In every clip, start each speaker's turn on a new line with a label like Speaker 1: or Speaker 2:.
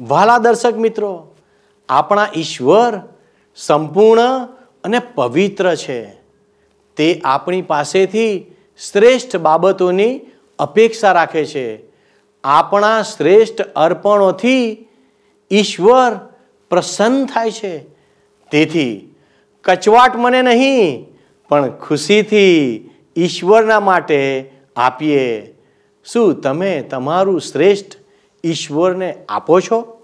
Speaker 1: વાલા દર્શક મિત્રો, આપણા ઈશ્વર સંપૂર્ણ અને પવિત્ર છે. તે આપણી પાસેથી શ્રેષ્ઠ બાબતોની અપેક્ષા રાખે છે. આપણા શ્રેષ્ઠ અર્પણોથી ઈશ્વર પ્રસન્ન થાય છે. તેથી કચવાટ મને નહીં, પણ ખુશીથી ઈશ્વરના માટે આપીએ. શું તમે તમારું શ્રેષ્ઠ ઈશ્વરને આપો છો?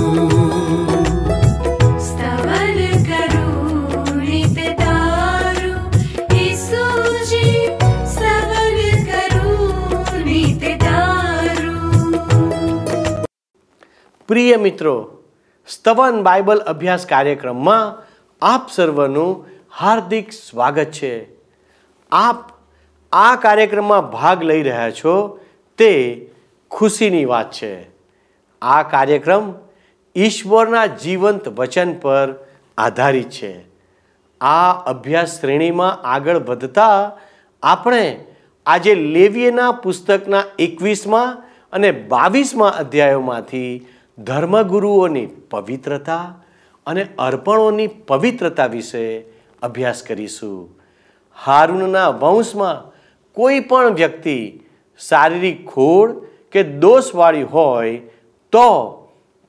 Speaker 1: પ્રિય મિત્રો, સ્તવન બાઇબલ અભ્યાસ કાર્યક્રમમાં આપ સર્વનું હાર્દિક સ્વાગત છે. આપ આ કાર્યક્રમમાં ભાગ લઈ રહ્યા છો તે ખુશીની વાત છે. આ કાર્યક્રમ ઈશ્વરના જીવંત વચન પર આધારિત છે. આ અભ્યાસ શ્રેણીમાં આગળ વધતા આપણે આજે લેવીએના પુસ્તકના એકવીસમાં અને બાવીસમાં અધ્યાયોમાંથી ધર્મગુરુઓની પવિત્રતા અને અર્પણોની પવિત્રતા વિશે અભ્યાસ કરીશું. હારૂનના વંશમાં કોઈ પણ વ્યક્તિ શારીરિક ખોડ કે દોષવાળી હોય, તો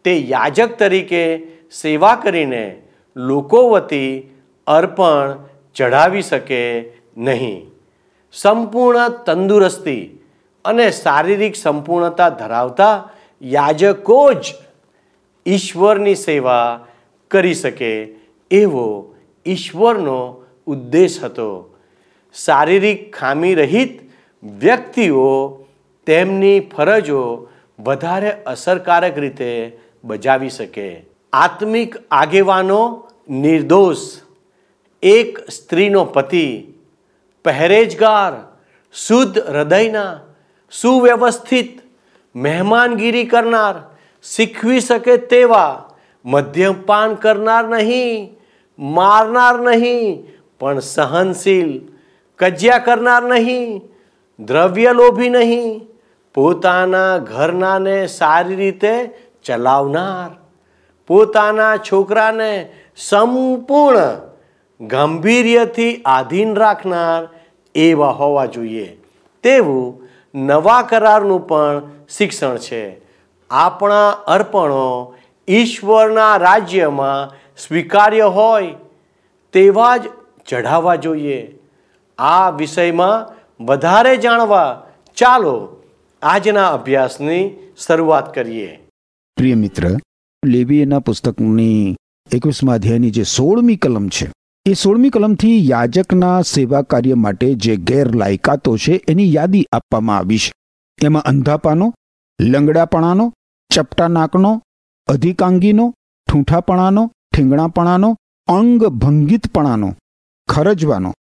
Speaker 1: તે યાજક તરીકે સેવા કરીને લોકો વતી અર્પણ ચઢાવી શકે નહીં. સંપૂર્ણ તંદુરસ્તી અને શારીરિક સંપૂર્ણતા ધરાવતા યાજકો જ ઈશ્વરની સેવા કરી શકે એવો ઈશ્વરનો ઉદ્દેશ હતો. શારીરિક ખામી રહિત વ્યક્તિઓ તેમની ફરજો વધારે અસરકારક રીતે બજાવી શકે. આત્મિક આગેવાનો નિર્દોષ. એક સ્ત્રીનો પતિ, પહેરેજગાર, શુદ્ધ હૃદયના, સુવ્યવસ્થિત, મહેમાનગીરી કરનાર શીખવી શકે તેવા. મદ્યપાન કરનાર નહીં, મારનાર નહીં, પણ સહનશીલ. કજિયા કરનાર નહીં દ્રવ્ય લોભી નહીં, પોતાના ઘરનાને સારી રીતે ચલાવનાર. પોતાના છોકરાને સંપૂર્ણ ગંભીર્યથી આધીન રાખનાર એવા હોવા જોઈએ. તેવું નવા કરારનું પણ શિક્ષણ છે. આપણા અર્પણો ઈશ્વરના રાજ્યમાં સ્વીકાર્ય હોય તેવા જ ચઢાવવા જોઈએ. આ વિષયમાં વધારે જાણવા ચાલો આજના અભ્યાસની શરૂઆત કરીએ.
Speaker 2: પ્રિય મિત્ર લેવીના પુસ્તકની એકવીસમા અધ્યાયની જે સોળમી કલમ છે, એ સોળમી કલમથી યાજકના સેવા કાર્ય માટે જે ગેરલાયકાતો છે એની યાદી આપવામાં આવી છે. એમાં અંધાપાનો, લંગડાપણાનો ચપટા નાકનો અધિકાંગીનો, ઠૂંઠાપણાનો, ઠીંગણાપણાનો, અંગભંગિતપણાનો, ખરજવાનો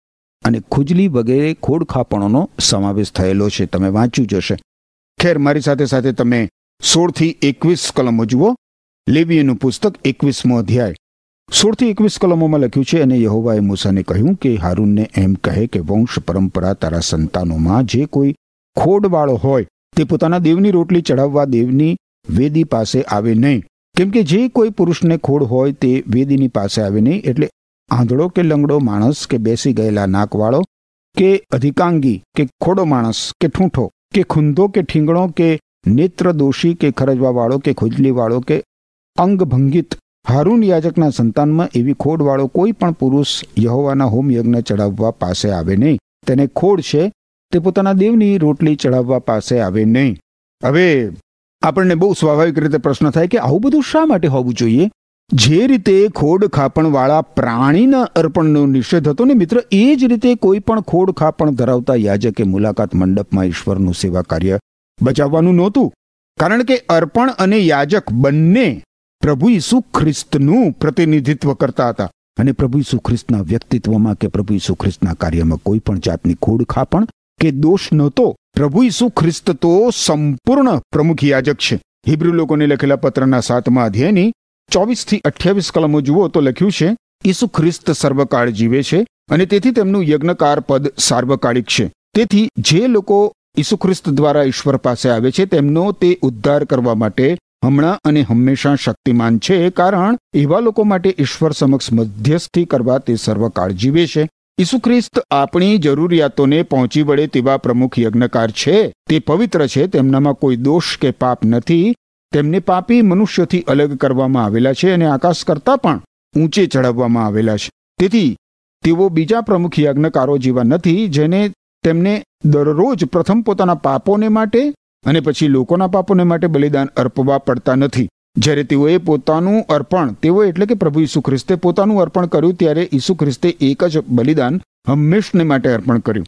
Speaker 2: અને ખુજલી વગેરે ખોડખાપણોનો સમાવેશ થયેલો છે. તમે વાંચ્યું જશે ખેર, મારી સાથે સાથે તમે સોળથી એકવીસ કલમો જુઓ. લેવીએનું પુસ્તક એકવીસમો અધ્યાય. સોળથી એકવીસ કલમોમાં લખ્યું છે, અને યહોવાએ મૂસાને કહ્યું કે હારૂનને એમ કહે કે વંશ પરંપરા તારા સંતાનોમાં જે કોઈ ખોડવાળો હોય તે પોતાના દેવની રોટલી ચઢાવવા દેવની વેદી પાસે આવે નહીં. કેમ કે જે કોઈ પુરુષને ખોડ હોય તે વેદીની પાસે આવે નહીં. એટલે આંધળો કે લંગડો માણસ કે બેસી ગયેલા નાકવાળો કે અધિકાંગી કે ખોડો માણસ કે ઠૂંઠો કે ખૂંધો કે ઠીંગણો કે નેત્ર દોષી કે ખરજવાવાળો કે ખુજલીવાળો કે અંગભંગિત હારૂન યાજકના સંતાનમાં એવી ખોડવાળો કોઈ પણ પુરુષ યહોવાના હોમ યજ્ઞ ચડાવવા પાસે આવે નહીં. તેને ખોડ છે તે પોતાના દેવની રોટલી ચડાવવા પાસે આવે નહીં. હવે આપણને બહુ સ્વાભાવિક રીતે પ્રશ્ન થાય કે આવું બધું શા માટે હોવું જોઈએ? જે રીતે ખોડ ખાપણવાળા પ્રાણીના અર્પણનો નિષેધ હતો ને મિત્ર, એ જ રીતે કોઈ પણ ખોડ ખાપણ ધરાવતા યાજકે મુલાકાત મંડપમાં ઈશ્વરનું સેવા કાર્ય બચાવવાનું નહોતું. કારણ કે અર્પણ અને યાજક બંને પ્રભુ ઈસુ ખ્રિસ્તનું પ્રતિનિધિત્વ કરતા હતા. અને પ્રભુ ઈસુ ખ્રિસ્તના વ્યક્તિત્વમાં કે પ્રભુ ઈસુ ખ્રિસ્તના કાર્યમાં કોઈ પણ જાતની ખોડ ખાપણ કે દોષ નહોતો. પ્રભુ ઈસુ ખ્રિસ્ત તો સંપૂર્ણ પ્રમુખ યાજક છે. હિબ્રુ લોકોને લખેલા પત્રના સાતમા અધ્યાયની ચોવીસથી અઠ્યાવીસ કલમો જુઓ તો લખ્યું છે, ઈસુ ખ્રિસ્ત સર્વકાળ જીવે છે અને તેથી તેમનું યજ્ઞકાર પદ સાર્વકાળિક છે. તેથી જે લોકો ઈસુ ખ્રિસ્ત દ્વારા ઈશ્વર પાસે આવે છે, તેમનો તે ઉદ્ધાર કરવા માટે હમણાં અને હંમેશા શક્તિમાન છે. કારણ એવા લોકો માટે ઈશ્વર સમક્ષ મધ્યસ્થી કરવા તે સર્વકાળ જીવે છે. ઈસુ ખ્રિસ્ત આપણી જરૂરિયાતોને પહોંચી વળે તેવા પ્રમુખ યજ્ઞકાર છે. તે પવિત્ર છે, તેમનામાં કોઈ દોષ કે પાપ નથી. તેમને પાપી મનુષ્યથી અલગ કરવામાં આવેલા છે અને આકાશ કરતાં પણ ઊંચે ચડાવવામાં આવેલા છે. તેથી તેઓ બીજા પ્રમુખ યજ્ઞકારો જેવા નથી, જેને તેમને દરરોજ પ્રથમ પોતાના પાપોને માટે અને પછી લોકોના પાપોને માટે બલિદાન અર્પવા પડતા નથી. જ્યારે તેઓએ પોતાનું અર્પણ, તેઓ એટલે કે પ્રભુ ઈસુ ખ્રિસ્તે પોતાનું અર્પણ કર્યું ત્યારે ઈસુ ખ્રિસ્તે એક જ બલિદાન હંમેશને માટે અર્પણ કર્યું.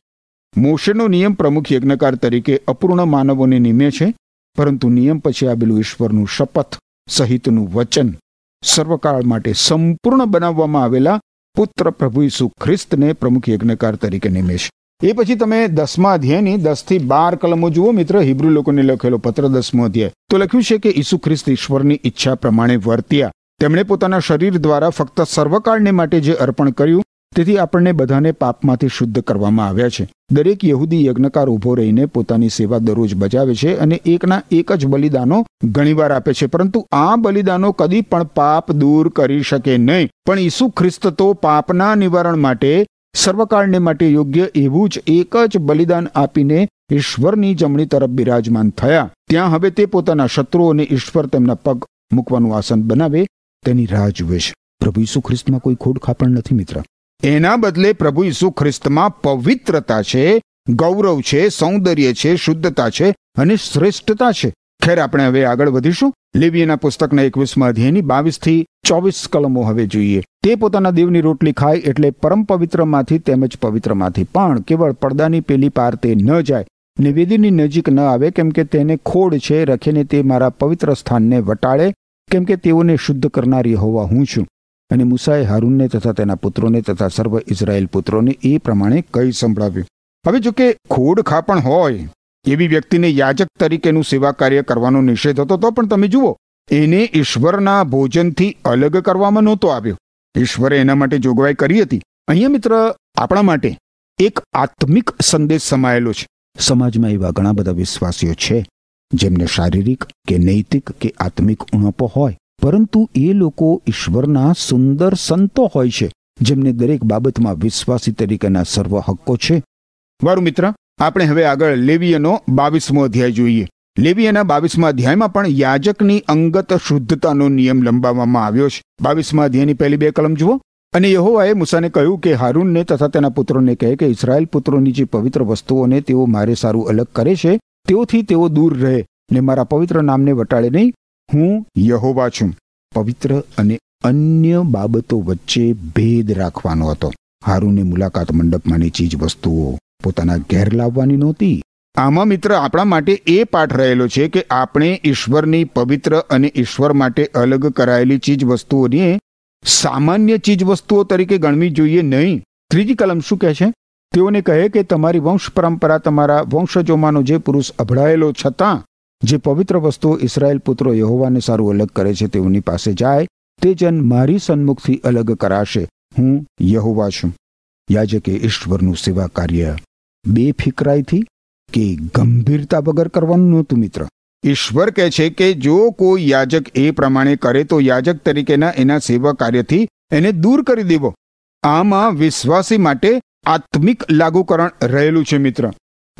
Speaker 2: મોશેનો નિયમ પ્રમુખ યજ્ઞકાર તરીકે અપૂર્ણ માનવોને નિમે છે, પરંતુ નિયમ પછી આવેલું ઈશ્વરનું શપથ, સહિતનું વચન સર્વકાળ માટે સંપૂર્ણ બનાવવામાં આવેલા પુત્ર પ્રભુ ઈસુ ખ્રિસ્તને પ્રમુખ યજ્ઞકાર તરીકે નિમે છે. એ પછી તમે દસમા અધ્યાયની દસથી બાર કલમો જુઓ, મિત્ર, હિબ્રુ લોકોને લખેલો પત્ર દસમો અધ્યાય. તો લખ્યું છે કે ઈસુ ખ્રિસ્ત ઈશ્વરની ઈચ્છા પ્રમાણે વર્ત્યા. તેમણે પોતાના શરીર દ્વારા ફક્ત સર્વકાળને માટે જે અર્પણ કર્યું, તેથી આપણને બધાને પાપમાંથી શુદ્ધ કરવામાં આવ્યા છે. દરેક યહૂદી યજ્ઞકાર ઊભો રહીને પોતાની સેવા દરરોજ બજાવે છે અને એકના એક જ બલિદાનો ઘણીવાર આપે છે. પરંતુ આ બલિદાનો કદી પણ પાપ દૂર કરી શકે નહીં. પણ ઈસુ ખ્રિસ્ત તો પાપના નિવારણ માટે સર્વકાળને માટે યોગ્ય એવું જ એક જ બલિદાન આપીને ઈશ્વરની જમણી તરફ બિરાજમાન થયા. ત્યાં હવે તે પોતાના શત્રુઓને ઈશ્વર તેમના પગ મૂકવાનું આસન બનાવે તેની રાહ જુએ છે. પ્રભુ ઈસુ ખ્રિસ્તમાં કોઈ ખોડ ખાપણ નથી મિત્ર. એના બદલે પ્રભુ ઈસુ ખ્રિસ્તમાં પવિત્રતા છે, ગૌરવ છે, સૌંદર્ય છે, શુદ્ધતા છે અને શ્રેષ્ઠતા છે. ખેર આપણે હવે આગળ વધીશું. લેવીના પુસ્તકના એકવીસમાં અધ્યાયની બાવીસથી ચોવીસ કલમો હવે જોઈએ. તે પોતાના દેવની રોટલી ખાય એટલે પરમ પવિત્રમાંથી તેમજ પવિત્રમાંથી પણ કેવળ પડદાની પેલી પાર તે ન જાય નિવેદીની નજીક ન આવે કેમ કે તેને ખોડ છે રખીને તે મારા પવિત્ર સ્થાનને વટાળે કેમ કે તેઓને શુદ્ધ કરનારી હોવા હું છું. અને મૂસાએ હારૂનને તથા તેના પુત્રોને તથા સર્વ ઇઝરાયેલ પુત્રોને એ પ્રમાણે કહી સંભળાવ્યું. હવે જો કે ખોડ ખાપણ હોય. એવી વ્યક્તિને યાજક તરીકેનું સેવા કાર્ય કરવાનો નિષેધ હતો તો પણ તમે જુઓ, એને ઈશ્વરના ભોજનથી અલગ કરવામાં નહોતો આવ્યો. ઈશ્વરે એના માટે જોગવાઈ કરી હતી. અહીંયા મિત્ર, આપણા માટે એક આત્મિક સંદેશ સમાયેલો છે. સમાજમાં એવા ઘણા બધા વિશ્વાસીઓ છે, જેમને શારીરિક કે નૈતિક કે આત્મિક ઉણપો હોય, પરંતુ એ લોકો ઈશ્વરના સુંદર સંતો હોય છે, જેમને દરેક બાબતમાં વિશ્વાસી તરીકેના સર્વ હક્કો છે. વારું મિત્ર આપણે હવે આગળ લેવીયનો બાવીસમો અધ્યાય જોઈએ. લેવીયના બાવીસમા અધ્યાયમાં પણ યાજકની અંગત શુદ્ધતાનો નિયમ લંબાવવામાં આવ્યો છે. બાવીસમા અધ્યાયની પહેલી બે કલમ જુઓ. અને યહોવાએ મૂસાને કહ્યું કે હારૂનને તથા તેના પુત્રોને કહે કે ઇસરાયેલ પુત્રોની જે પવિત્ર વસ્તુઓને તેઓ મારે સારું અલગ કરે છે, તેઓથી તેઓ દૂર રહે ને મારા પવિત્ર નામને વટાળે નહીં. હું યહોવા છું. પવિત્ર અને અન્ય બાબતો વચ્ચે ભેદ રાખવાનો હતો. હારૂને મુલાકાત મંડપમાંની ચીજ વસ્તુઓ પોતાના ઘેર લાવવાની નહોતી. આમાં મિત્ર આપણા માટે એ પાઠ રહેલો છે કે આપણે ઈશ્વરની પવિત્ર અને ઈશ્વર માટે અલગ કરાયેલી ચીજ વસ્તુઓને સામાન્ય ચીજ વસ્તુઓ તરીકે ગણવી જોઈએ નહીં. ત્રીજી કલમ શું કહે છે? તેઓને કહે કે તમારી વંશ પરંપરા તમારા વંશજોમાંનો જે પુરુષ અભળાયેલો છતાં, જે પવિત્ર વસ્તુઓ ઇસરાયેલ પુત્રો યહોવાને સારું અલગ કરે છે તેઓની પાસે જાય, તે જન મારી સન્મુખથી અલગ કરાશે. હું યહોવા છું. યાજકે ઈશ્વરનું સેવા કાર્ય બેફિકરાઈથી કે ગંભીરતા વગર કરવાનું નહોતું, મિત્ર. ઈશ્વર કહે છે કે જો કોઈ યાજક એ પ્રમાણે કરે તો યાજક તરીકેના એના સેવા કાર્યથી એને દૂર કરી દેવો. આમાં વિશ્વાસી માટે આત્મિક લાગુકરણ રહેલું છે, મિત્ર.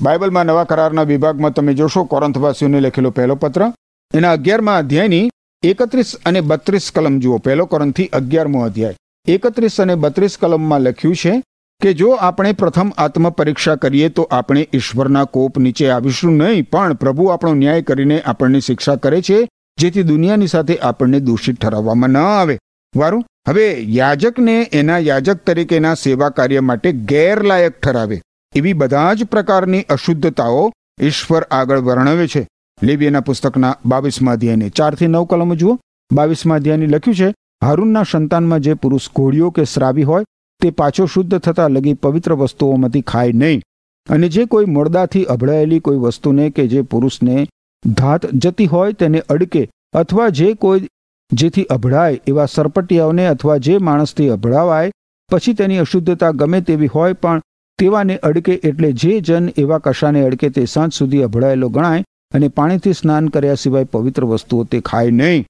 Speaker 2: બાઇબલમાં નવા કરારના વિભાગમાં તમે જોશો, કોરંથવાસીઓને લખેલો પહેલો પત્ર. એના અગિયારમાં અધ્યાયની એકત્રીસ અને બત્રીસ કલમ જુઓ. પહેલો કોરંથી અગિયારમો અધ્યાય. એકત્રીસ અને બત્રીસ કલમમાં લખ્યું છે કે જો આપણે પ્રથમ આત્મપરીક્ષા કરીએ તો આપણે ઈશ્વરના કોપ નીચે આવીશું નહીં, પણ પ્રભુ આપણો ન્યાય કરીને આપણને શિક્ષા કરે છે, જેથી દુનિયાની સાથે આપણને દોષિત ઠરાવવામાં ન આવે. વારું, હવે યાજકને એના યાજક તરીકેના સેવા કાર્ય માટે ગેરલાયક ઠરાવે. એવી બધા જ પ્રકારની અશુદ્ધતાઓ ઈશ્વર આગળ વર્ણવે છે. લેવીના પુસ્તકના બાવીસમાં અધ્યાયને ચારથી નવ કલમ જુઓ. બાવીસમાં અધ્યાયની લખ્યું છે, હારૂનના સંતાનમાં જે પુરુષ ઘોડીઓ કે શ્રાવી હોય તે પાછો શુદ્ધ થતાં લગી પવિત્ર વસ્તુઓમાંથી ખાય નહીં. અને જે કોઈ મળદાથી અભળાયેલી કોઈ વસ્તુને કે જે પુરુષને ધાત જતી હોય તેને અડકે અથવા જે કોઈ જેથી અભળાય એવા સરપટિયાઓને અથવા જે માણસથી અભડાવાય પછી તેની અશુદ્ધતા ગમે તેવી હોય પણ તેવાને અડકે એટલે જે જન એવા કશાને અડકે તે સાંજ સુધી અભળાયેલો ગણાય અને પાણીથી સ્નાન કર્યા સિવાય પવિત્ર વસ્તુઓ તે ખાય નહીં.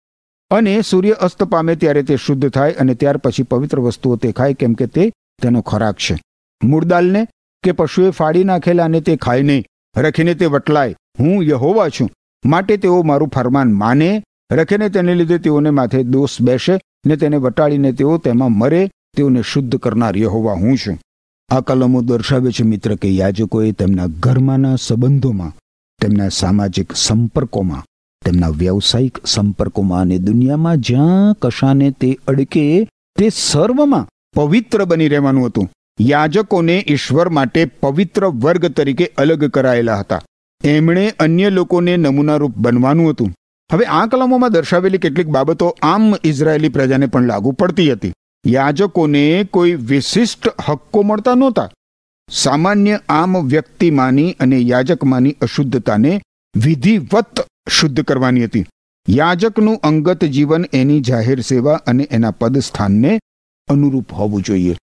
Speaker 2: અને સૂર્ય અસ્ત પામે ત્યારે તે શુદ્ધ થાય અને ત્યાર પછી પવિત્ર વસ્તુઓ તે ખાય, કેમ કે તે તેનો ખોરાક છે. મૂળદાલને કે પશુએ ફાડી નાખેલા અને તે ખાય નહીં, રખીને તે વટલાય, હું યહોવા છું. માટે તેઓ મારું ફરમાન માને, રખીને તેને લીધે તેઓને માથે દોષ બેસે, ને તેને વટાડીને તેઓ તેમાં મરે, તેઓને શુદ્ધ કરનાર યહોવા હું છું. આ કલમો દર્શાવે છે મિત્ર કે યાજકોએ તેમના ઘરમાંના સંબંધોમાં, તેમના સામાજિક સંપર્કોમાં તેમના વ્યવસાયિક સંપર્કોમાં અને દુનિયામાં જ્યાં કશાને તે અડકે, તે સર્વમાં પવિત્ર બની રહેવાનું હતું. યાજકોને ઈશ્વર માટે પવિત્ર વર્ગ તરીકે અલગ કરાયેલા હતા. એમણે અન્ય લોકોને નમૂનારૂપ બનવાનું હતું. હવે આ કલમોમાં દર્શાવેલી કેટલીક બાબતો આમ ઇઝરાયેલી પ્રજાને પણ લાગુ પડતી હતી. યાજકોને કોઈ વિશિષ્ટ હક્કો મળતા નહોતા. સામાન્ય આમ વ્યક્તિમાંની અને યાજકમાંની અશુદ્ધતાને વિધિવત શુદ્ધ કરવાની હતી. યાજકનું અંગત જીવન એની જાહેર સેવા અને એના પદ સ્થાનને અનુરૂપ હોવું જોઈએ.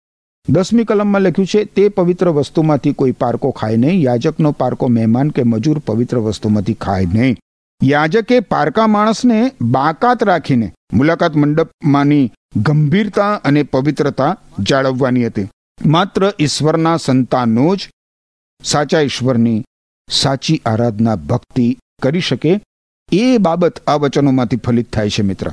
Speaker 2: દસમી કલમમાં લખ્યું છે, તે પવિત્ર વસ્તુમાંથી કોઈ પારકો ખાય નહીં, યાજકનો પારકો મહેમાન કે મજૂર પવિત્ર વસ્તુમાંથી ખાય નહીં. યાજકે પારકા માણસને બાકાત રાખીને મુલાકાત મંડપમાંની ગંભીરતા અને પવિત્રતા જાળવવાની હતી. માત્ર ઈશ્વરના સંતાનો જ સાચા ઈશ્વરની સાચી આરાધના ભક્તિ કરી શકે એ બાબત આ વચનોમાંથી ફલિત થાય છે, મિત્ર.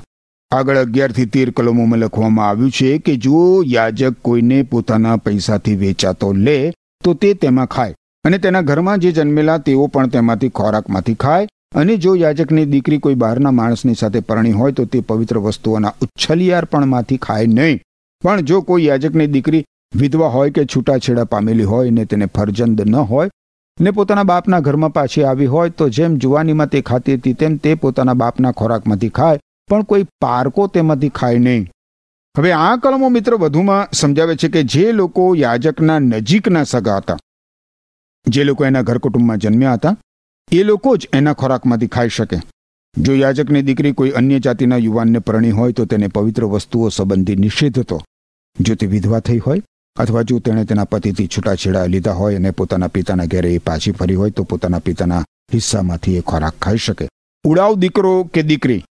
Speaker 2: આગળ અગિયારથી તેર કલમોમાં લખવામાં આવ્યું છે કે જો યાજક કોઈને પોતાના પૈસાથી વેચાતો લે, તો તે તેમાં ખાય. અને તેના ઘરમાં જે જન્મેલા તેઓ પણ તેમાંથી ખોરાકમાંથી ખાય. અને જો યાજકની દીકરી કોઈ બહારના માણસની સાથે પરણી હોય, તો તે પવિત્ર વસ્તુઓના ઉચ્છલિયાર્પણમાંથી ખાય નહીં. પણ જો કોઈ યાજકની દીકરી વિધવા હોય કે છૂટાછેડા પામેલી હોય અને તેને ફરજંદ ન હોય ને પોતાના બાપના ઘરમાં પાછી આવી હોય તો જેમ જુવાનીમાં તે ખાતી હતી તેમ તે પોતાના બાપના ખોરાકમાંથી ખાય, પણ કોઈ પારકો તેમાંથી ખાય નહીં. હવે આ કલમો મિત્ર વધુમાં સમજાવે છે કે જે લોકો યાજકના નજીકના સગા હતા, જે લોકો એના ઘર કુટુંબમાં જન્મ્યા હતા, એ લોકો જ એના ખોરાકમાંથી ખાઈ શકે. જો યાજકની દીકરી કોઈ અન્ય જાતિના યુવાનને પરણી હોય તો તેને પવિત્ર વસ્તુઓ સંબંધી નિષેધ હતો જો તે વિધવા થઈ હોય અથવા જો તેણે તેના પતિથી છૂટાછેડા લીધા હોય અને પોતાના પિતાના ઘેરે એ પાછી ફરી હોય તો પોતાના પિતાના હિસ્સામાંથી એ ખોરાક ખાઈ શકે. ઉડાવ દીકરો કે દીકરી?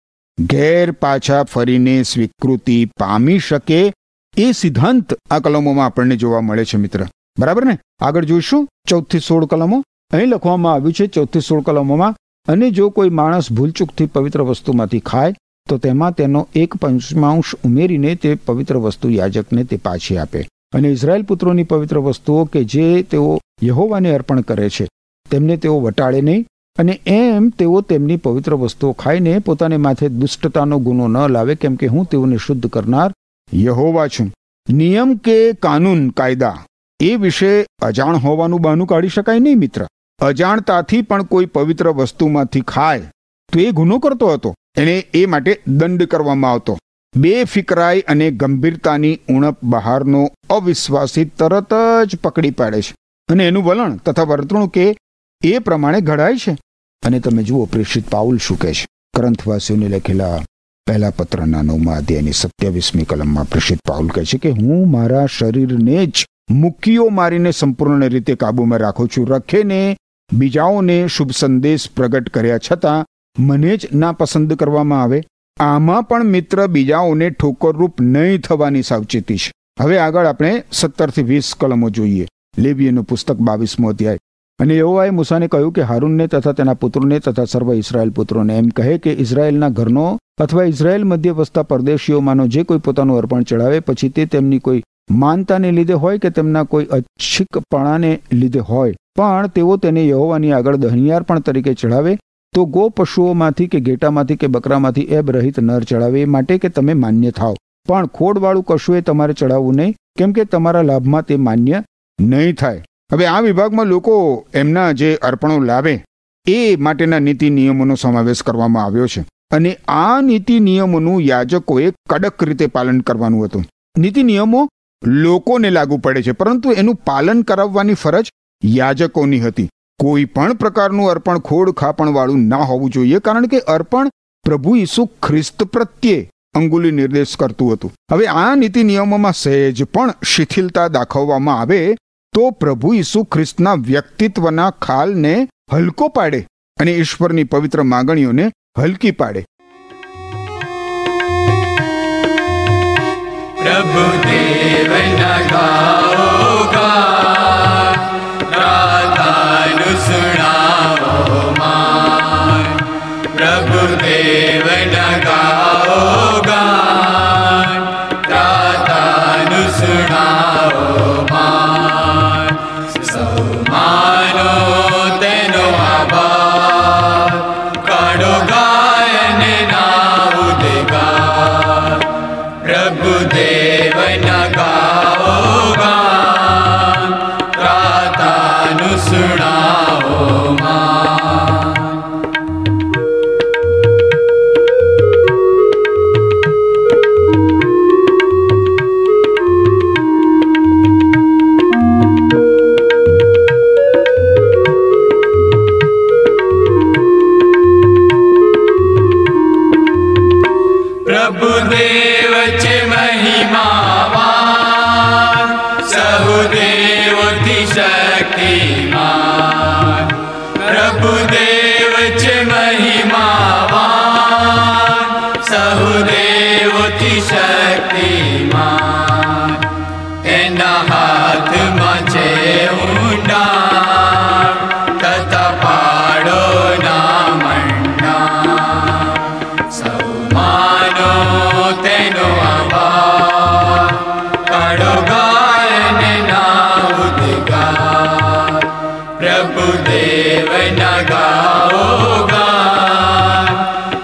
Speaker 2: ઘેર પાછા ફરીને સ્વીકૃતિ પામી શકે એ સિદ્ધાંત આ કલમોમાં આપણને જોવા મળે છે મિત્ર. બરાબર ને? આગળ જોઈશું. ચૌદથી સોળ કલમો. અહીં લખવામાં આવ્યું છે ચૌદથી સોળ કલમોમાં, અને જો કોઈ માણસ ભૂલચૂકથી પવિત્ર વસ્તુમાંથી ખાય, તો તેમાં તેનો એક પંચમાંશ ઉમેરીને તે પવિત્ર વસ્તુ યાજકને તે પાછી આપે. અને ઇઝરાયલ પુત્રોની પવિત્ર વસ્તુઓ કે જે તેઓ યહોવાને અર્પણ કરે છે, તેમને તેઓ વટાળે નહીં અને એમ તેઓ તેમની પવિત્ર વસ્તુઓ ખાઈને પોતાને માથે દુષ્ટતાનો ગુનો ન લાવે, કેમ કે હું તેઓને શુદ્ધ કરનાર યહોવા છું. નિયમ કે કાનૂન, કાયદા, એ વિશે અજાણ હોવાનું બહાનું કાઢી શકાય નહીં, મિત્ર. અજાણતાથી પણ કોઈ પવિત્ર વસ્તુમાંથી ખાય, તો એ ગુનો કરતો હતો. એને એ માટે દંડ કરવામાં આવતો. બે ફિકરાઈ અને ગંભીરતાની ઉણપ બહારનો અવિશ્વાસી તરત જ પકડી પાડે છે. અને એનું વલણ તથા વર્તણૂક એ એ પ્રમાણે ઘડાય છે. અને તમે જુઓ, પ્રેષિત પાઉલ શું કહે છે? ગ્રંથવાસીઓને લખેલા પહેલા પત્રના નવમા અધ્યાયની સત્યાવીસમી કલમમાં પ્રેષિત પાઉલ કહે છે કે, હું મારા શરીરને જ મુક્કીઓ મારીને સંપૂર્ણ રીતે કાબૂમાં રાખું છું. રખેને, બીજાઓને શુભ સંદેશ પ્રગટ કર્યા છતાં મને જ નાપસંદ કરવામાં આવે. આમાં પણ મિત્ર બીજાઓને ઠોકરરૂપ નહીં થવાની સાવચેતી છે. હવે આગળ આપણે સત્તરથી વીસ કલમો જોઈએ. લેવીએનું પુસ્તક બાવીસમો અધ્યાય. અને યહોવાએ મૂસાને કહ્યું કે હારૂનને તથા તેના પુત્રોને તથા સર્વ ઇઝરાયલ પુત્રોને એમ કહે કે ઇઝરાયલના ઘરનો અથવા ઇઝરાયલ મધ્ય વસતા પરદેશીઓમાંનો જે કોઈ પોતાનું અર્પણ ચડાવે પછી તે તેમની કોઈ માનતાને લીધે હોય કે તેમના કોઈ અચ્છિકપણાને લીધે હોય. પણ તેઓ તેને યહોવાની આગળ દહનિયાર પણ તરીકે ચઢાવે તો ગો પશુઓમાંથી કે ઘેટામાંથી કે બકરામાંથી એબ રહિત નર ચડાવે એ માટે કે તમે માન્ય થાઓ. પણ ખોડવાળું કશું એ તમારે ચડાવવું નહીં, કેમ કે તમારા લાભમાં તે માન્ય નહીં થાય. હવે આ વિભાગમાં લોકો એમના જે અર્પણો લાવે, એ માટેના નીતિ નિયમોનો સમાવેશ કરવામાં આવ્યો છે. અને આ નીતિ નિયમોનું યાજકોએ કડક રીતે પાલન કરવાનું હતું. નીતિ નિયમો લોકોને લાગુ પડે છે, પરંતુ એનું પાલન કરાવવાની ફરજ યાજકોની હતી. કોઈ પણ પ્રકારનું અર્પણ ખોડ ખાપણવાળું ના હોવું જોઈએ, કારણ કે અર્પણ પ્રભુ ઈસુ ખ્રિસ્ત પ્રત્યે અંગુલી નિર્દેશ કરતું હતું. હવે આ નીતિ નિયમોમાં સહેજ પણ શિથિલતા દાખવવામાં આવે, તો પ્રભુ ઈસુ ખ્રિસ્તના વ્યક્તિત્વના ખાલને હલકો પાડે અને ઈશ્વરની પવિત્ર માગણીઓને હલકી પાડે.
Speaker 3: પ્રભુ દેવ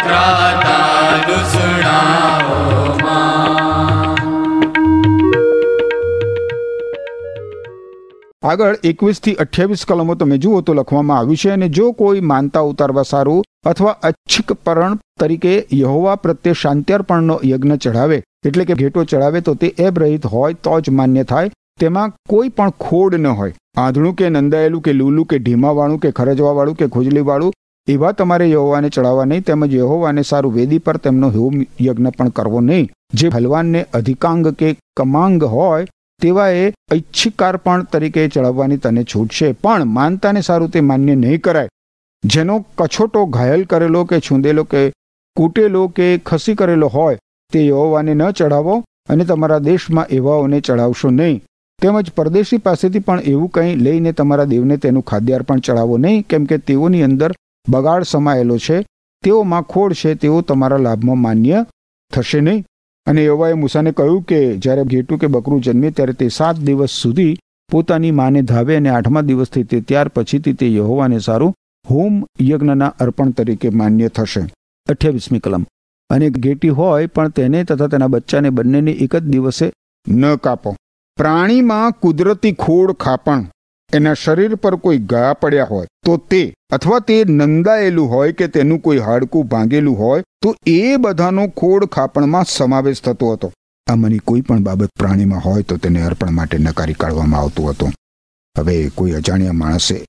Speaker 3: ત્રાતાનું
Speaker 2: આગળ એકવીસથી અઠ્યાવીસ કલમો તમે જુઓ તો લખવામાં આવ્યું છે અને જો કોઈ માનતા ઉતારવા સારું અથવા અચ્છિક પરણ તરીકે યહોવા પ્રત્યે શાંત્યર્પણનો યજ્ઞ ચઢાવે એટલે કે ઘેટો ચઢાવે તો તે એબ રહિત હોય તો જ માન્ય થાય તેમાં કોઈ પણ ખોડ ન હોય. આંધળું કે નંદાયેલું કે લૂલું કે ઢીમાવાળું કે ખરજવાવાળું કે ખુજલીવાળું, એવા તમારે યહોવાને ચડાવવા નહીં, તેમજ યહોવાને સારું વેદી પર તેમનો હોમ યજ્ઞ પણ કરવો નહીં. જે ભલવાનને અધિકાંગ કે કમાંગ હોય, તેવા એ ઐચ્છિકાર્પણ તરીકે ચડાવવાની તને છૂટ છે. પણ માનતાને સારું તે માન્ય નહીં કરાય. જેનો કછોટો ઘાયલ કરેલો કે છૂંદેલો કે કૂટેલો કે ખસી કરેલો હોય, તે યહોવાને ન ચડાવો અને તમારા દેશમાં એવાઓને ચડાવશો નહીં. તેમજ પરદેશી પાસેથી પણ એવું કંઈ લઈને તમારા દેવને તેનું ખાદ્યાર્પણ ચડાવો નહીં, કેમ કે તેઓની અંદર બગાડ સમાયેલો છે, તેઓમાં ખોડ છે, તેઓ તમારા લાભમાં માન્ય થશે નહીં. અને એવાએ મૂસાને કહ્યું કે જ્યારે ઘેટું કે બકરું જન્મે ત્યારે તે સાત દિવસ સુધી પોતાની માને ધાવે અને આઠમા દિવસથી તે ત્યાર પછીથી તે યહોવાને સારું હોમ યજ્ઞના અર્પણ તરીકે માન્ય થશે. અઠ્યાવીસમી કલમ. અને ઘેટી હોય પણ તેને તથા તેના બચ્ચાને બંનેને એક જ દિવસે ન કાપો. પ્રાણીમાં કુદરતી ખોડ ખાપણ, એના શરીર પર કોઈ ગયા પડ્યા હોય, તો તે, અથવા તે નંદાયેલું હોય કે તેનું કોઈ હાડકું ભાંગેલું હોય, તો એ બધાનો ખોડ ખાપણમાં સમાવેશ થતો હતો. આમાંની કોઈ પણ બાબત પ્રાણીમાં હોય તો તેને અર્પણ માટે નકારી કાઢવામાં આવતું હતું. હવે કોઈ અજાણ્યા માણસે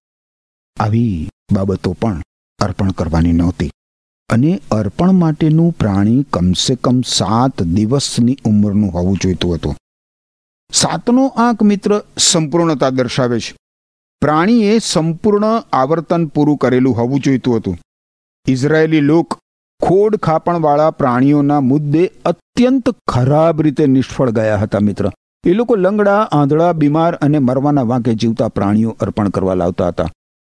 Speaker 2: આવી બાબતો પણ અર્પણ કરવાની નહોતી. અને અર્પણ માટેનું પ્રાણી કમસે કમ સાત દિવસની ઉંમરનું હોવું જોઈતું હતું. સાતનો આંક મિત્ર સંપૂર્ણતા દર્શાવે છે. પ્રાણીએ સંપૂર્ણ આવર્તન પૂરું કરેલું હોવું જોઈતું હતું. ઇઝરાયેલી લોક ખોડ ખાપણવાળા પ્રાણીઓના મુદ્દે અત્યંત ખરાબ રીતે નિષ્ફળ ગયા હતા મિત્ર. એ લોકો લંગડા, આંધળા, બીમાર અને મરવાના વાંકે જીવતા પ્રાણીઓ અર્પણ કરવા લાવતા હતા.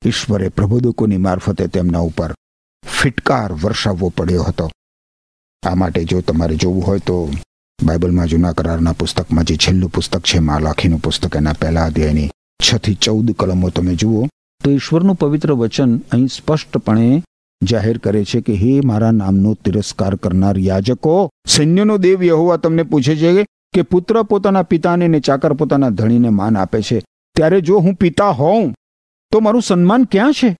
Speaker 2: ઈશ્વરે પ્રબોધકોની મારફતે તેમના ઉપર ફિટકાર વર્ષાવવો પડ્યો હતો. આ માટે જો તમારે જોવું હોય તો બાઇબલમાં જૂના કરારના પુસ્તકમાં જે છેલ્લું પુસ્તક છે માલાખીનું પુસ્તક, એના પહેલા અધ્યાયની છ થી ચૌદ કલમો તમે જુઓ, તો ઈશ્વરનું પવિત્ર વચન અહીં સ્પષ્ટપણે જાહેર કરે છે કે, હે મારા નામનો તિરસ્કાર કરનાર યાજકો, સૈન્યનો દેવ યહોવા તમને પૂછે છે કે પુત્ર પોતાના પિતાને ને ચાકર પોતાના ધણીને માન આપે છે. ત્યારે જો હું પિતા હોઉં, તો મારું સન્માન ક્યાં છે?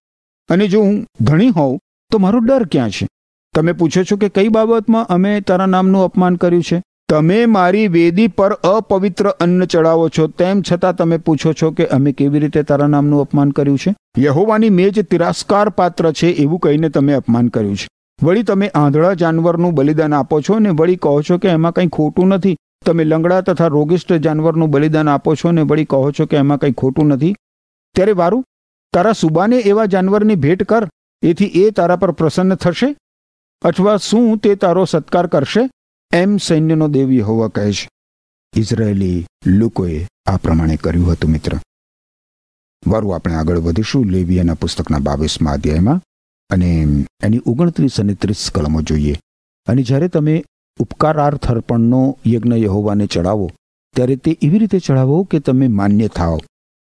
Speaker 2: અને જો હું ધણી હોઉં, તો મારો ડર ક્યાં છે? તમે પૂછો છો કે કઈ બાબતમાં અમે તારા નામનું અપમાન કર્યું છે? તમે મારી વેદી પર અપવિત્ર અન્ન ચડાવો છો. તેમ છતાં તમે પૂછો છો કે અમે કેવી રીતે તારા નામનું અપમાન કર્યું છે? યહોવાની મેજ તિરસ્કાર પાત્ર છે એવું કહીને તમે અપમાન કર્યું છે. વળી તમે આંધળા જાનવરનું બલિદાન આપો છો ને વળી કહો છો કે એમાં કંઈ ખોટું નથી. તમે લંગડા તથા રોગિષ્ટ જાનવરનું બલિદાન આપો છો ને વળી કહો છો કે એમાં કંઈ ખોટું નથી? ત્યારે વારું, તારા સુબાને એવા જાનવરની ભેટ કર. એથી એ તારા પર પ્રસન્ન થશે? અથવા શું તે તારો સત્કાર કરશે? એમ સૈન્યનો દેવી યહોવા કહે છે. ઇઝરાયેલી લોકોએ આ પ્રમાણે કર્યું હતું, મિત્ર. વારું આપણે આગળ વધીશું લેવિયાના પુસ્તકના બાવીસમાં અધ્યાયમાં અને એની ઓગણત્રીસ અને ત્રીસ કલમો જોઈએ. અને જ્યારે તમે ઉપકારાર્થ અર્પણનો યજ્ઞ યહોવાને ચડાવો ત્યારે તે એવી રીતે ચડાવો કે તમે માન્ય થાઓ.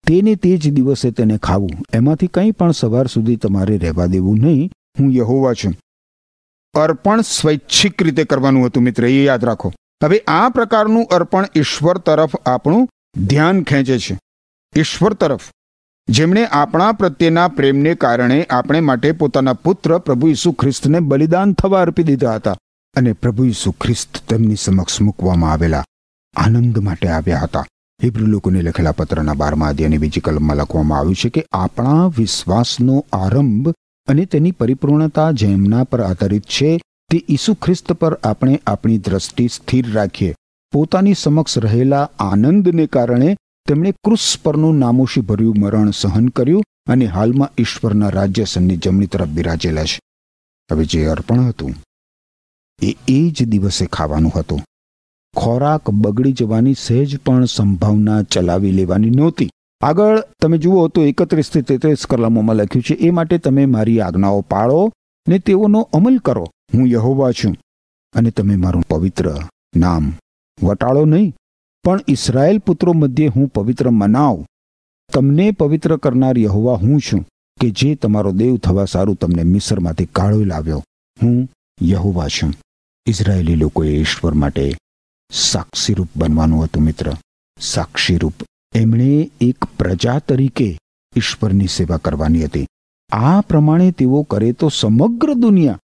Speaker 2: તેને તે જ દિવસે તેને ખાવું. એમાંથી કંઈ પણ સવાર સુધી તમારે રહેવા દેવું નહીં. હું યહોવા છું. અર્પણ સ્વૈચ્છિક રીતે કરવાનું હતું, મિત્ર, એ યાદ રાખો. હવે આ પ્રકારનું અર્પણ ઈશ્વર તરફ આપણું ધ્યાન ખેંચે છે. ઈશ્વર તરફ. જેમણે આપણા પ્રત્યેના પ્રેમને કારણે આપણે માટે પોતાના પુત્ર પ્રભુ ઈસુ ખ્રિસ્તને બલિદાન થવા અર્પી દીધા હતા અને પ્રભુ ઈસુ ખ્રિસ્ત તેમની સમક્ષ મૂકવામાં આવેલા આનંદ માટે આવ્યા હતા. હિબ્રુ લોકોને લખેલા પત્રના બારમા અધ્યાયની બીજી કલમમાં લખવામાં આવ્યું છે કે આપણા વિશ્વાસનો આરંભ અને તેની પરિપૂર્ણતા જેમના પર આધારિત છે, તે ઈસુ ખ્રિસ્ત પર આપણે આપણી દ્રષ્ટિ સ્થિર રાખીએ. પોતાની સમક્ષ રહેલા આનંદને કારણે તેમણે ક્રુસ પરનું નામોશી ભર્યું મરણ સહન કર્યું અને હાલમાં ઈશ્વરના રાજ્યસનની જમણી તરફ બિરાજેલા છે. હવે જે અર્પણ હતું, એ એ જ દિવસે ખાવાનું હતું. ખોરાક બગડી જવાની સહેજ પણ સંભાવના ચલાવી લેવાની નહોતી. આગળ તમે જુઓ તો એકત્રીસથી તેત્રીસ કલમોમાં લખ્યું છે, એ માટે તમે મારી આજ્ઞાઓ પાળો ને તેઓનો અમલ કરો. હું યહોવા છું અને તમે મારું પવિત્ર નામ વટાળો નહીં. પણ ઇસરાયેલ પુત્રો મધ્યે હું પવિત્ર મનાવ. તમને પવિત્ર કરનાર યહોવા હું છું, કે જે તમારો દેવ થવા સારું તમને મિસરમાંથી કાઢો લાવ્યો. હું યહોવા છું. ઇઝરાયેલી લોકોએ ઈશ્વર માટે સાક્ષીરૂપ બનવાનું હતું, મિત્ર. સાક્ષીરૂપ એમણે એક પ્રજા તરીકે ઈશ્વરની સેવા કરવાની હતી. આ પ્રમાણે તેઓ કરે તો સમગ્ર દુનિયા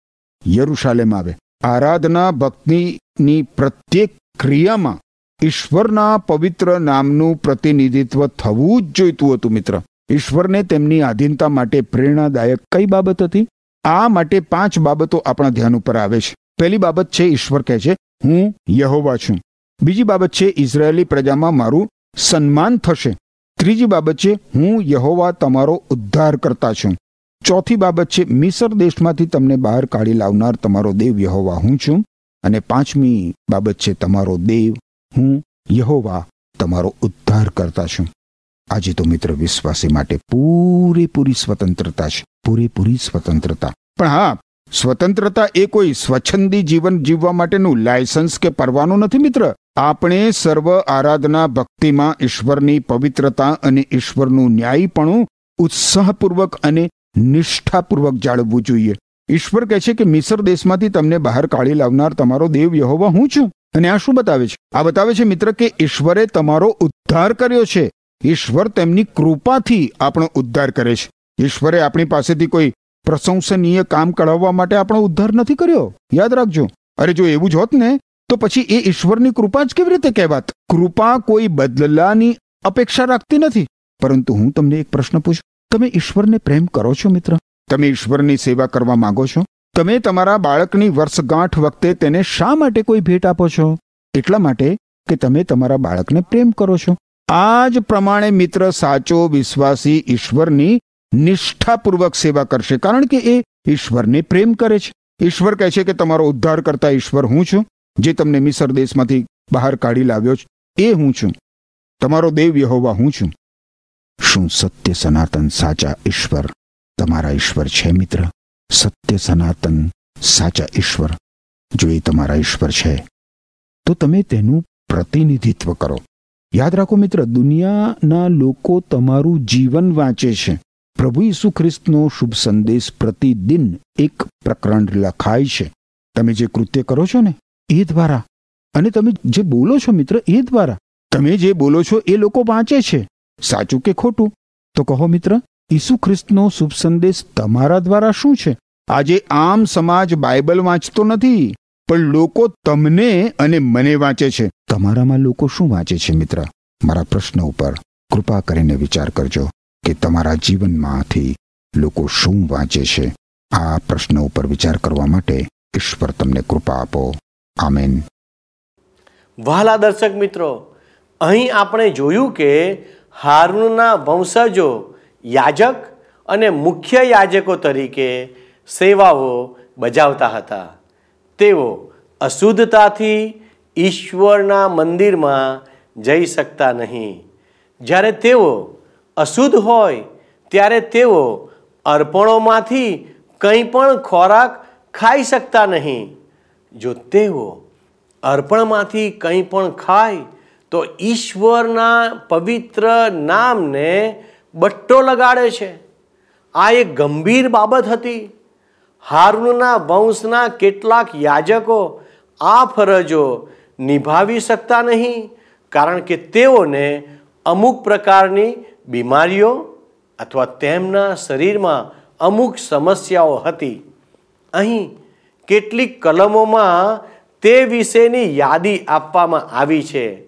Speaker 2: યરુશાલેમ આવે. આરાધના ભક્તિની પ્રત્યેક ક્રિયામાં ઈશ્વરના પવિત્ર નામનું પ્રતિનિધિત્વ થવું જ જોઈતું હતું મિત્ર. ઈશ્વરને તેમની આધીનતા માટે પ્રેરણાદાયક કઈ બાબત હતી? આ માટે પાંચ બાબતો આપણા ધ્યાન ઉપર આવે છે. પહેલી બાબત છે ઈશ્વર કહે છે, હું યહોવા છું. બીજી બાબત છે, ઇઝરાયેલી પ્રજામાં મારું સન્માન થશે. ત્રીજી બાબત છે, હું યહોવા તમારો ઉદ્ધાર કરતા છું. ચોથી બાબત છે, મિસર દેશમાંથી તમને બહાર કાઢી લાવનાર તમારો દેવ યહોવા હું છું. અને પાંચમી બાબત છે, તમારો દેવ હું યહોવા તમારો ઉદ્ધાર કરતા છું. આજે તો મિત્ર વિશ્વાસી માટે પૂરેપૂરી સ્વતંત્રતા છે, પૂરેપૂરી સ્વતંત્રતા. પણ હા, સ્વતંત્રતા એ કોઈ સ્વચ્છંદી જીવન જીવવા માટેનું લાયસન્સ કે પરવાનું નથી મિત્ર. આપણે સર્વ આરાધના ભક્તિમાં ઈશ્વરની પવિત્રતા અને ઈશ્વરનું ન્યાયીપણું ઉત્સાહપૂર્વક અને નિષ્ઠાપૂર્વક જાળવવું જોઈએ. ઈશ્વર કહે છે કે મિસર દેશમાંથી તમને બહાર કાઢી લાવનાર તમારો દેવ યહોવા હું છું. અને આ શું બતાવે છે? આ બતાવે છે મિત્ર કે ઈશ્વરે તમારો ઉદ્ધાર કર્યો છે. ઈશ્વર તેમની કૃપાથી આપણો ઉદ્ધાર કરે છે. ઈશ્વરે આપણી પાસેથી કોઈ પ્રશંસનીય કામ કઢાવવા માટે આપણો ઉદ્ધાર નથી કર્યો. યાદ રાખજો. અરે જો એવું જ હોત ને તો પછી એ ઈશ્વરની કૃપા જ કેવી રીતે કહેવાત? કૃપા કોઈ બદલાની અપેક્ષા રાખતી નથી. પરંતુ હું તમને એક પ્રશ્ન પૂછું. તમે ઈશ્વરને પ્રેમ કરો છો, મિત્ર? તમે ઈશ્વરની સેવા કરવા માંગો છો? તમે તમારા બાળકની વર્ષગાંઠ વખતે તેને શા માટે કોઈ ભેટ આપો છો? એટલા માટે કે તમે તમારા બાળકને પ્રેમ કરો છો. આ જ પ્રમાણે, મિત્ર, સાચો વિશ્વાસી ઈશ્વરની નિષ્ઠાપૂર્વક સેવા કરશે. કારણ કે એ ઈશ્વરને પ્રેમ કરે છે. ઈશ્વર કહે છે કે તમારો ઉદ્ધાર કરતા ઈશ્વર હું છું. જે તમને મિસર દેશમાંથી બહાર કાઢી લાવ્યો છે, એ હું છું. તમારો દેવ યહોવા હું છું. શું સત્ય સનાતન સાચા ઈશ્વર તમારા ઈશ્વર છે, મિત્ર? સત્ય સનાતન સાચા ઈશ્વર જો એ તમારા ઈશ્વર છે, તો તમે તેનું પ્રતિનિધિત્વ કરો. યાદ રાખો મિત્ર, દુનિયાના લોકો તમારું જીવન વાંચે છે. પ્રભુ ઈસુ ખ્રિસ્તનો શુભ સંદેશ પ્રતિદિન એક પ્રકરણ લખાય છે. તમે જે કૃત્ય કરો છો ને એ દ્વારા. અને તમે જે બોલો છો મિત્ર, એ દ્વારા. તમે જે બોલો છો, એ લોકો વાંચે છે. સાચું કે ખોટું? તો કહો મિત્ર, ઈસુ ખ્રિસ્તનો શુભ સંદેશ તમારા દ્વારા શું છે? આજે આમ સમાજ બાઇબલ વાંચતો નથી, પણ લોકો તમને અને મને વાંચે છે. તમારામાં લોકો શું વાંચે છે મિત્ર? મારા પ્રશ્ન ઉપર કૃપા કરીને વિચાર કરજો કે તમારા જીવનમાંથી લોકો શું વાંચે છે? આ પ્રશ્ન ઉપર વિચાર કરવા માટે ઈશ્વર તમને કૃપા આપો. આમેન.
Speaker 1: વહાલા દર્શક મિત્રો, અહીં આપણે જોયું કે હારૂનના વંશજો યાજક અને મુખ્ય યાજકો તરીકે સેવાઓ બજાવતા હતા. તેઓ અશુદ્ધતાથી ઈશ્વરના મંદિરમાં જઈ શકતા નહીં. જ્યારે તેઓ અશુદ્ધ હોય, ત્યારે તેઓ અર્પણોમાંથી કંઈ પણ ખોરાક ખાઈ શકતા નહીં. જો તેઓ અર્પણમાંથી કંઈ પણ ખાય, તો ઈશ્વરના પવિત્ર નામને બટ્ટો લગાડે છે. આ એક ગંભીર બાબત હતી. હારૂનના વંશના કેટલાક યાજકો આ ફરજો નિભાવી શકતા નહીં, કારણ કે તેઓને અમુક પ્રકારની બીમારીઓ અથવા તેમના શરીરમાં અમુક સમસ્યાઓ હતી. અહીં કેટલીક કલમોમાં તે વિશેની યાદી આપવામાં આવી છે.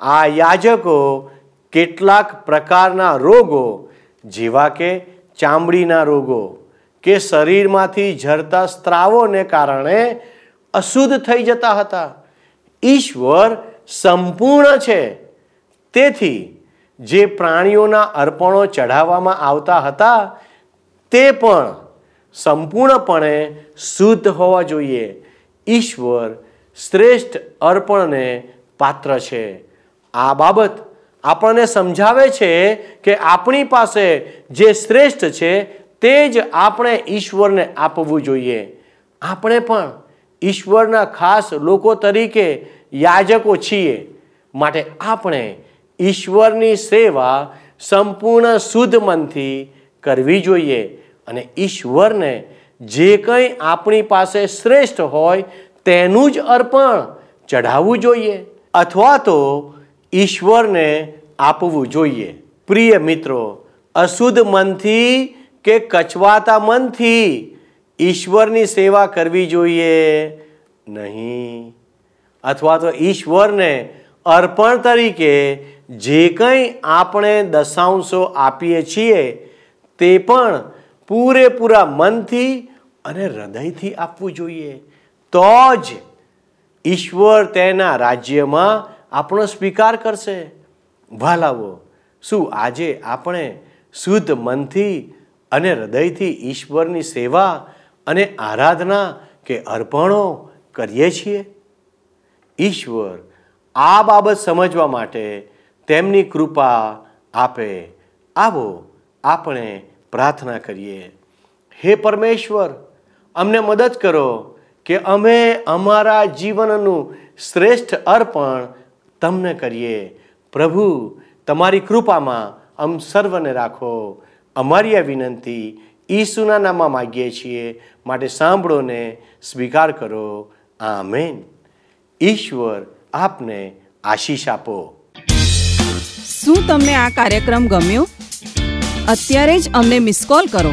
Speaker 1: આ યાજકો કેટલાક પ્રકારના રોગો, જેવા કે ચામડીના રોગો, કે શરીરમાંથી ઝરતા સ્ત્રાવોને કારણે અશુદ્ધ થઈ જતા હતા. ઈશ્વર સંપૂર્ણ છે. તેથી જે પ્રાણીઓના અર્પણો ચઢાવવામાં આવતા હતા, તે પણ સંપૂર્ણપણે શુદ્ધ હોવા જોઈએ. ઈશ્વર શ્રેષ્ઠ અર્પણને પાત્ર છે. આ બાબત આપણને સમજાવે છે કે આપણી પાસે જે શ્રેષ્ઠ છે તે જ આપણે ઈશ્વરને આપવું જોઈએ. આપણે પણ ઈશ્વરના ખાસ લોકો તરીકે યાજકો છીએ. માટે આપણે ઈશ્વરની સેવા સંપૂર્ણ શુદ્ધ મનથી કરવી જોઈએ. અને ઈશ્વરને જે કંઈ આપણી પાસે શ્રેષ્ઠ હોય તેનું જ અર્પણ ચઢાવવું જોઈએ અથવા તો ઈશ્વરને આપવું જોઈએ. પ્રિય મિત્રો, અશુદ્ધ મનથી કે કચવાતા મનથી ઈશ્વરની સેવા કરવી જોઈએ નહીં. અથવા તો ઈશ્વરને અર્પણ તરીકે જે કંઈ આપણે દશાંશો આપીએ છીએ તે પણ પૂરેપૂરા મનથી અને હૃદયથી આપવું જોઈએ. તો જ ઈશ્વર તેના રાજ્યમાં આપણો સ્વીકાર કરશે. ભાલાવો, શું આજે આપણે શુદ્ધ મનથી અને હૃદયથી ઈશ્વરની સેવા અને આરાધના કે અર્પણો કરીએ છીએ? ઈશ્વર આ બાબત સમજવા માટે તેમની કૃપા આપે. આવો, આપણે પ્રાર્થના કરીએ. હે પરમેશ્વર, અમને મદદ કરો કે અમે અમારા જીવનનું શ્રેષ્ઠ અર્પણ તમને કરીએ. પ્રભુ, તમારી કૃપામાં અમ સર્વને રાખો. અમારી આ વિનંતી ઈસુના નામમાં માગીએ છીએ. માટે સાંભળો ને સ્વીકાર કરો. આમેન. ઈશ્વર આપને આશીષ આપો.
Speaker 4: શું તમને આ કાર્યક્રમ ગમ્યો? અત્યારે જ અમને મિસ કોલ કરો.